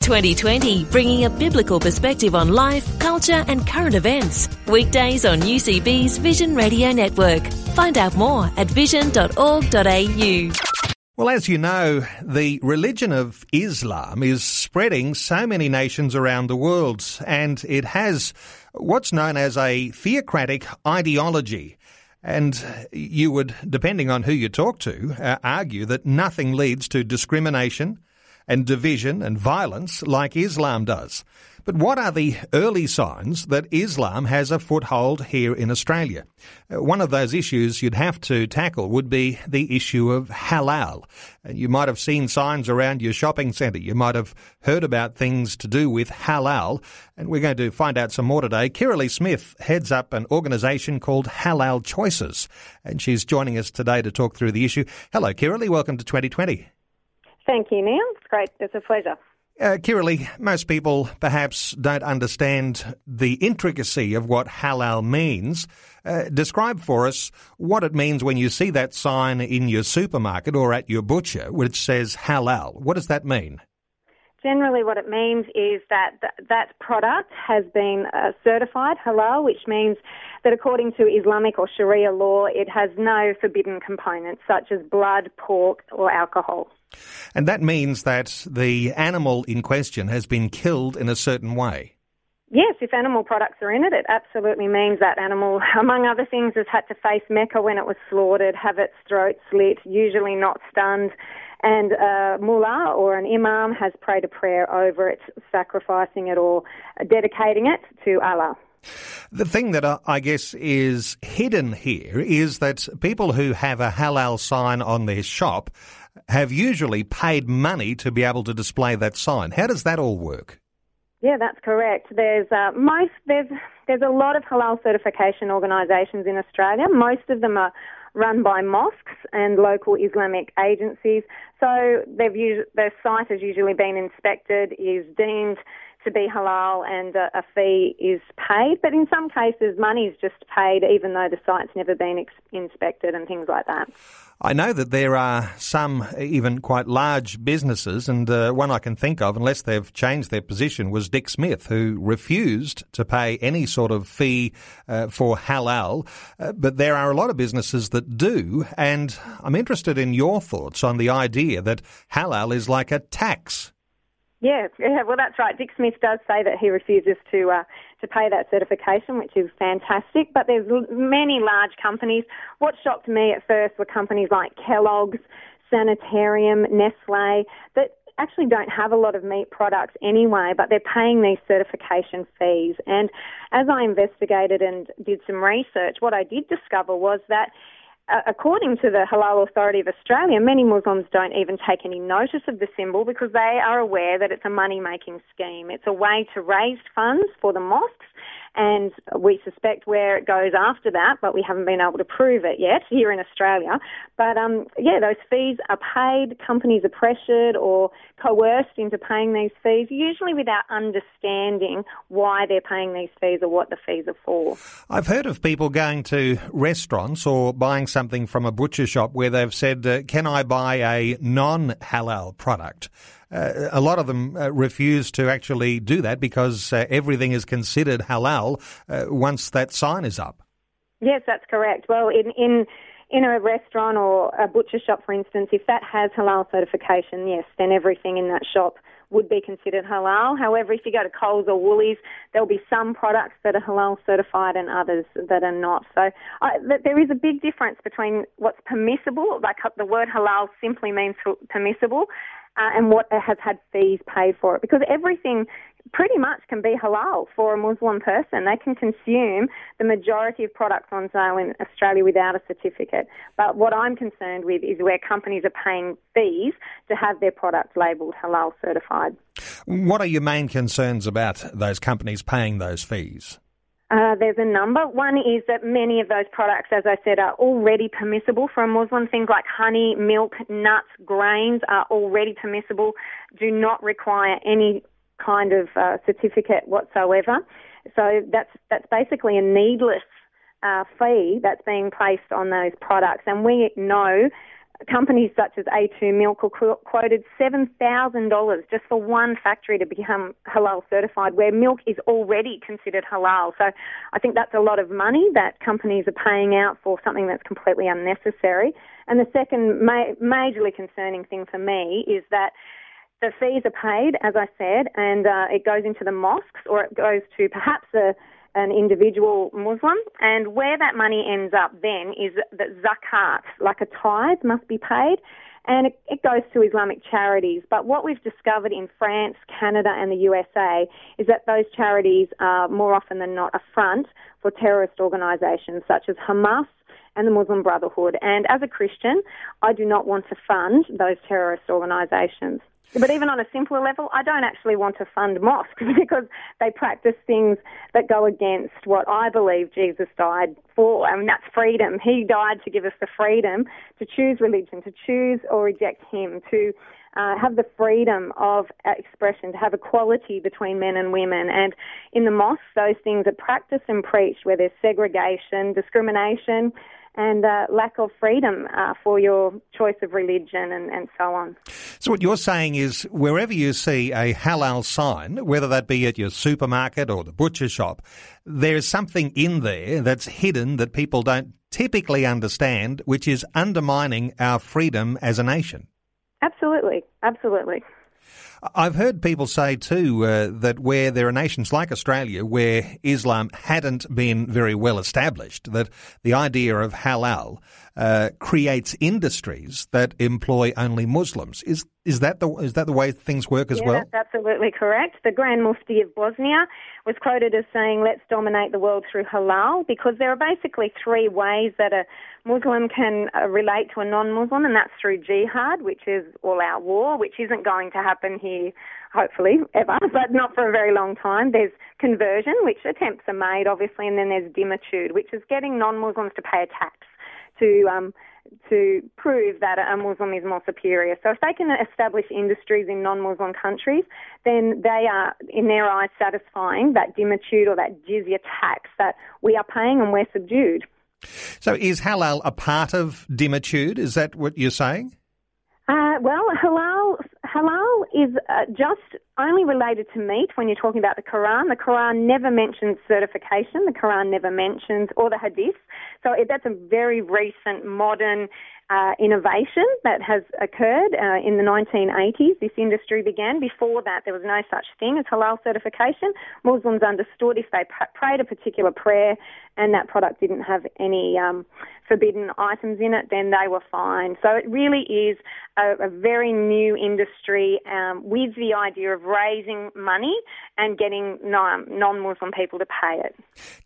2020, bringing a biblical perspective on life, culture, and current events. Weekdays on UCB's Vision Radio Network. Find out more at vision.org.au. Well, as you know, the religion of Islam is spreading so many nations around the world, and it has what's known as a theocratic ideology. And you would, depending on who you talk to, uh, argue that nothing leads to discrimination, and division and violence like Islam does. But what are the early signs that Islam has a foothold here in Australia? Uh, one of those issues you'd have to tackle would be the issue of halal. Uh, you might have seen signs around your shopping centre. You might have heard about things to do with halal. And we're going to find out some more today. Kirralie Smith heads up an organisation called Halal Choices. And she's joining us today to talk through the issue. Hello, Kirralie. Welcome to 2020. Thank you, Neil. It's great. It's a pleasure. Uh, Kirralie, most people perhaps don't understand the intricacy of what halal means. Uh, describe for us what it means when you see that sign in your supermarket or at your butcher which says halal. What does that mean? Generally, what it means is that th- that product has been uh, certified halal, which means that according to Islamic or Sharia law, it has no forbidden components such as blood, pork, or alcohol. And that means that the animal in question has been killed in a certain way. Yes, if animal products are in it, it absolutely means that animal, among other things, has had to face Mecca when it was slaughtered, have its throat slit, usually not stunned, and a mullah or an imam has prayed a prayer over it, sacrificing it or dedicating it to Allah. The thing that uh, I guess is hidden here is that people who have a halal sign on their shop have usually paid money to be able to display that sign. How does that all work? Yeah, that's correct. There's uh, most there's there's a lot of halal certification organisations in Australia. Most of them are run by mosques and local Islamic agencies. So they've used, their site has usually been inspected, is deemed to be halal and a, a, fee is paid. But in some cases, money is just paid even though the site's never been ex- inspected and things like that. I know that there are some even quite large businesses, and uh, one I can think of, unless they've changed their position, was Dick Smith, who refused to pay any sort of fee uh, for halal. Uh, but there are a lot of businesses that do, and I'm interested in your thoughts on the idea that halal is like a tax. Yeah, yeah, well, that's right. Dick Smith does say that he refuses to uh, to pay that certification, which is fantastic. But there's many large companies. What shocked me at first were companies like Kellogg's, Sanitarium, Nestle, that actually don't have a lot of meat products anyway, but they're paying these certification fees. And as I investigated and did some research, what I did discover was that according to the Halal Authority of Australia, many Muslims don't even take any notice of the symbol because they are aware that it's a money making scheme. It's a way to raise funds for the mosques and we suspect where it goes after that, but we haven't been able to prove it yet here in Australia. But um, yeah, those fees are paid. Companies are pressured or coerced into paying these fees, usually without understanding why they're paying these fees or what the fees are for. I've heard of people going to restaurants or buying something from a butcher shop where they've said, uh, "Can I buy a non-halal product?" Uh, a lot of them uh, refuse to actually do that because uh, everything is considered halal uh, once that sign is up. Yes, that's correct. Well, in, in in a restaurant or a butcher shop, for instance, if that has halal certification, yes, then everything in that shop would be considered halal. However, if you go to Coles or Woolies, there'll be some products that are halal certified and others that are not. So there is a big difference between what's permissible, like the word halal simply means permissible, uh, and what has had fees paid for it. Because everything pretty much can be halal for a Muslim person. They can consume the majority of products on sale in Australia without a certificate. But what I'm concerned with is where companies are paying fees to have their products labelled halal certified. What are your main concerns about those companies paying those fees? Uh, there's a number. One is that many of those products, as I said, are already permissible for a Muslim. Things like honey, milk, nuts, grains are already permissible, do not require any kind of uh, certificate whatsoever. So that's that's basically a needless uh, fee that's being placed on those products, and we know companies such as A2 Milk were quoted $7,000 just for one factory to become halal certified, where milk is already considered halal. So I think that's a lot of money that companies are paying out for something that's completely unnecessary. And the second ma- majorly concerning thing for me is that the fees are paid, as I said, and uh, it goes into the mosques or it goes to perhaps a an individual Muslim, and where that money ends up then is that zakat, like a tithe, must be paid, and it, goes to Islamic charities. But what we've discovered in France, Canada, and the USA is that those charities are more often than not a front for terrorist organisations such as Hamas and the Muslim Brotherhood. And as a Christian, I do not want to fund those terrorist organisations. But even on a simpler level, I don't actually want to fund mosques because they practice things that go against what I believe Jesus died for. I mean, that's freedom. He died to give us the freedom to choose religion, to choose or reject Him, to uh, have the freedom of expression, to have equality between men and women. And in the mosque, those things are practiced and preached where there's segregation, discrimination, and uh, lack of freedom uh, for your choice of religion and, and so on. So, what you're saying is wherever you see a halal sign, whether that be at your supermarket or the butcher shop, there's something in there that's hidden that people don't typically understand, which is undermining our freedom as a nation. Absolutely, absolutely. I've heard people say too uh, that where there are nations like Australia where Islam hadn't been very well established, that the idea of halal uh, creates industries that employ only Muslims. Is is that the is that the way things work as yeah, well? That's absolutely correct. The Grand Mufti of Bosnia was quoted as saying, "Let's dominate the world through halal," because there are basically three ways that a Muslim can uh, relate to a non-Muslim, and that's through jihad, which is all-out war, which isn't going to happen here, hopefully ever, but not for a very long time. There's conversion, which attempts are made, obviously, and then there's dhimmitude, which is getting non-Muslims to pay a tax to um, to prove that a Muslim is more superior. So if they can establish industries in non-Muslim countries, then they are, in their eyes, satisfying that dhimmitude or that jizya tax that we are paying and we're subdued. So is halal a part of dhimmitude? Is that what you're saying? Uh, well, halal halal is uh, just only related to meat when you're talking about the Quran. The Quran never mentions certification. The Quran never mentions, or the Hadith. So that's a very recent, modern uh, innovation that has occurred uh, in the 1980s. This industry began. Before that, there was no such thing as halal certification. Muslims understood if they prayed a particular prayer and that product didn't have any um, forbidden items in it, then they were fine. So it really is a, a very new industry um, with the idea of raising money and getting non Muslim people to pay it.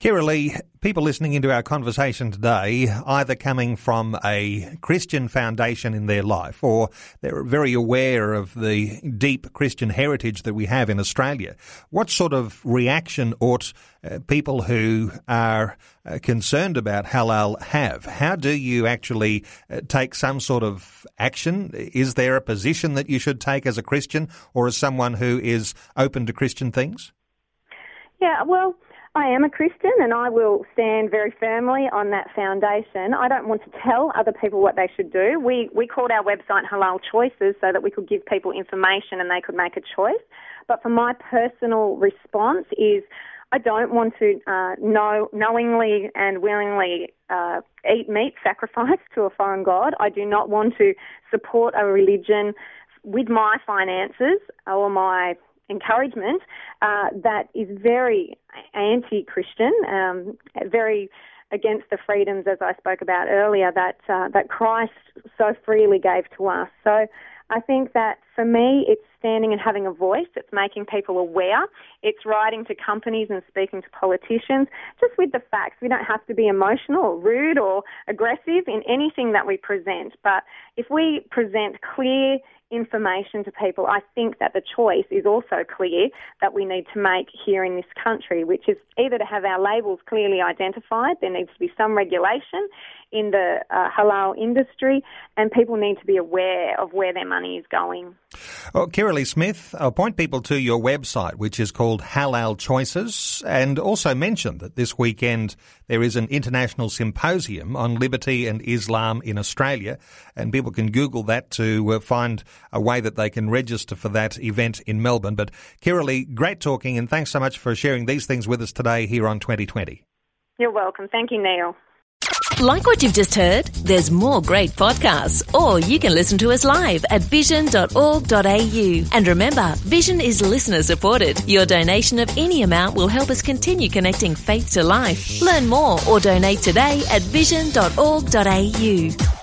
Kirralie, people listening into our conversation today, either coming from a Christian foundation in their life or they're very aware of the deep Christian heritage that we have in Australia, what sort of reaction ought uh, people who are uh, concerned about halal have? How do you actually uh, take some sort of action? Is there a position that you should take as a Christian or as someone who is open to Christian things? Yeah, well, I am a Christian and I will stand very firmly on that foundation. I don't want to tell other people what they should do. We, we called our website Halal Choices so that we could give people information and they could make a choice. But for my personal response is I don't want to uh, know, knowingly and willingly uh, eat meat sacrificed to a foreign god. I do not want to support a religion with my finances or my encouragement uh, that is very anti-Christian, um, very against the freedoms, as I spoke about earlier, that uh, that Christ so freely gave to us. So I think that for me, it's standing and having a voice. It's making people aware. It's writing to companies and speaking to politicians just with the facts. We don't have to be emotional or rude or aggressive in anything that we present. But if we present clear, information to people, I think that the choice is also clear that we need to make here in this country, which is either to have our labels clearly identified, there needs to be some regulation in the uh, halal industry, and people need to be aware of where their money is going. Well, Kirralie Smith, I'll point people to your website, which is called Halal Choices, and also mention that this weekend there is an international symposium on liberty and Islam in Australia, and people can Google that to uh, find a way that they can register for that event in Melbourne. But Kirralie, great talking, and thanks so much for sharing these things with us today here on 2020. You're welcome. Thank you, Neil. Like what you've just heard? There's more great podcasts, or you can listen to us live at vision.org.au. And remember, Vision is listener supported. Your donation of any amount will help us continue connecting faith to life. Learn more or donate today at vision.org.au.